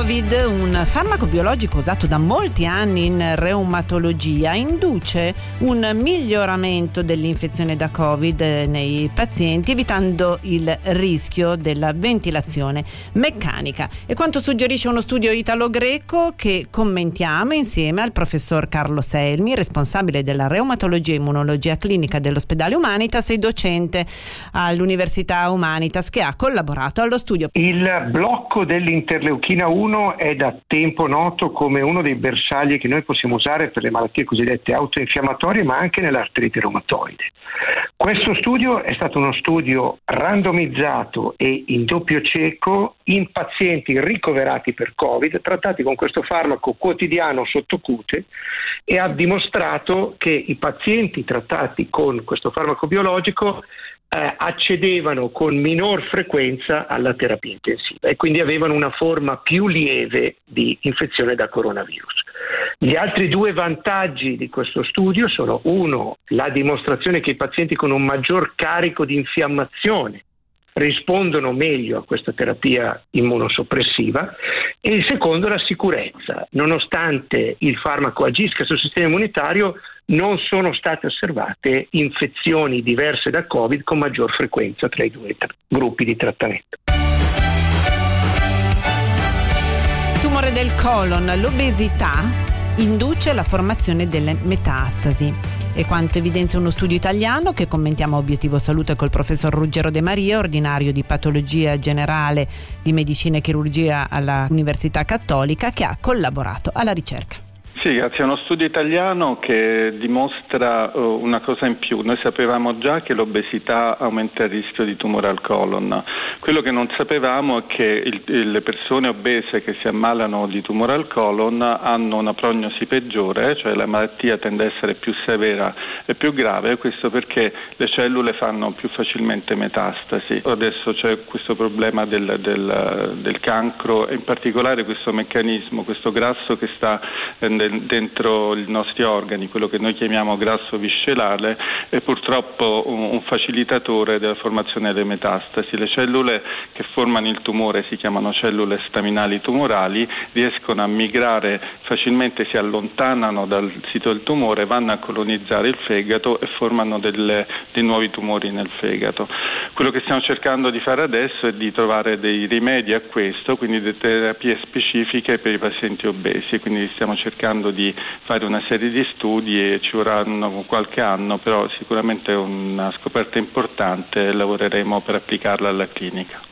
Covid, un farmaco biologico usato da molti anni in reumatologia, induce un miglioramento dell'infezione da Covid nei pazienti, evitando il rischio della ventilazione meccanica. E quanto suggerisce uno studio italo-greco che commentiamo insieme al professor Carlo Selmi, responsabile della reumatologia e immunologia clinica dell'ospedale Humanitas e docente all'Università Humanitas, che ha collaborato allo studio. Il blocco dell'interleuchina 1 1 è da tempo noto come uno dei bersagli che noi possiamo usare per le malattie cosiddette autoinfiammatorie, ma anche nell'artrite reumatoide. Questo studio è stato uno studio randomizzato e in doppio cieco in pazienti ricoverati per Covid, trattati con questo farmaco quotidiano sottocute e ha dimostrato che i pazienti trattati con questo farmaco biologico eh, accedevano con minor frequenza alla terapia intensiva e quindi avevano una forma più lieve di infezione da coronavirus. Gli altri due vantaggi di questo studio sono uno, la dimostrazione che i pazienti con un maggior carico di infiammazione rispondono meglio a questa terapia immunosoppressiva e il secondo la sicurezza. Nonostante il farmaco agisca sul sistema immunitario, non sono state osservate infezioni diverse da Covid con maggior frequenza tra i due gruppi di trattamento. Tumore del colon, l'obesità induce la formazione delle metastasi e quanto evidenzia uno studio italiano che commentiamo a Obiettivo Salute col professor Ruggero De Maria, ordinario di patologia generale di medicina e chirurgia all'Università Cattolica, che ha collaborato alla ricerca. Sì, grazie. È uno studio italiano che dimostra uh, una cosa in più. Noi sapevamo già che l'obesità aumenta il rischio di tumore al colon. Quello che non sapevamo è che il, le persone obese che si ammalano di tumore al colon hanno una prognosi peggiore, cioè la malattia tende a essere più severa e più grave, questo perché le cellule fanno più facilmente metastasi. Adesso c'è questo problema del, del, del cancro e in particolare questo meccanismo, questo grasso che sta eh, dentro i nostri organi, quello che noi chiamiamo grasso viscerale, è purtroppo un facilitatore della formazione delle metastasi. Le cellule che formano il tumore si chiamano cellule staminali tumorali, riescono a migrare facilmente, si allontanano dal sito del tumore, vanno a colonizzare il fegato e formano delle, dei nuovi tumori nel fegato. Quello che stiamo cercando di fare adesso è di trovare dei rimedi a questo, quindi delle terapie specifiche per i pazienti obesi, quindi stiamo cercando di fare una serie di studi e ci vorranno qualche anno, però sicuramente è una scoperta importante e lavoreremo per applicarla alla clinica.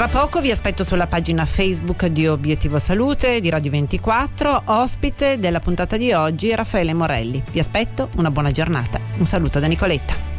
Tra poco vi aspetto sulla pagina Facebook di Obiettivo Salute di Radio 24, ospite della puntata di oggi Raffaele Morelli. Vi aspetto, una buona giornata. Un saluto da Nicoletta.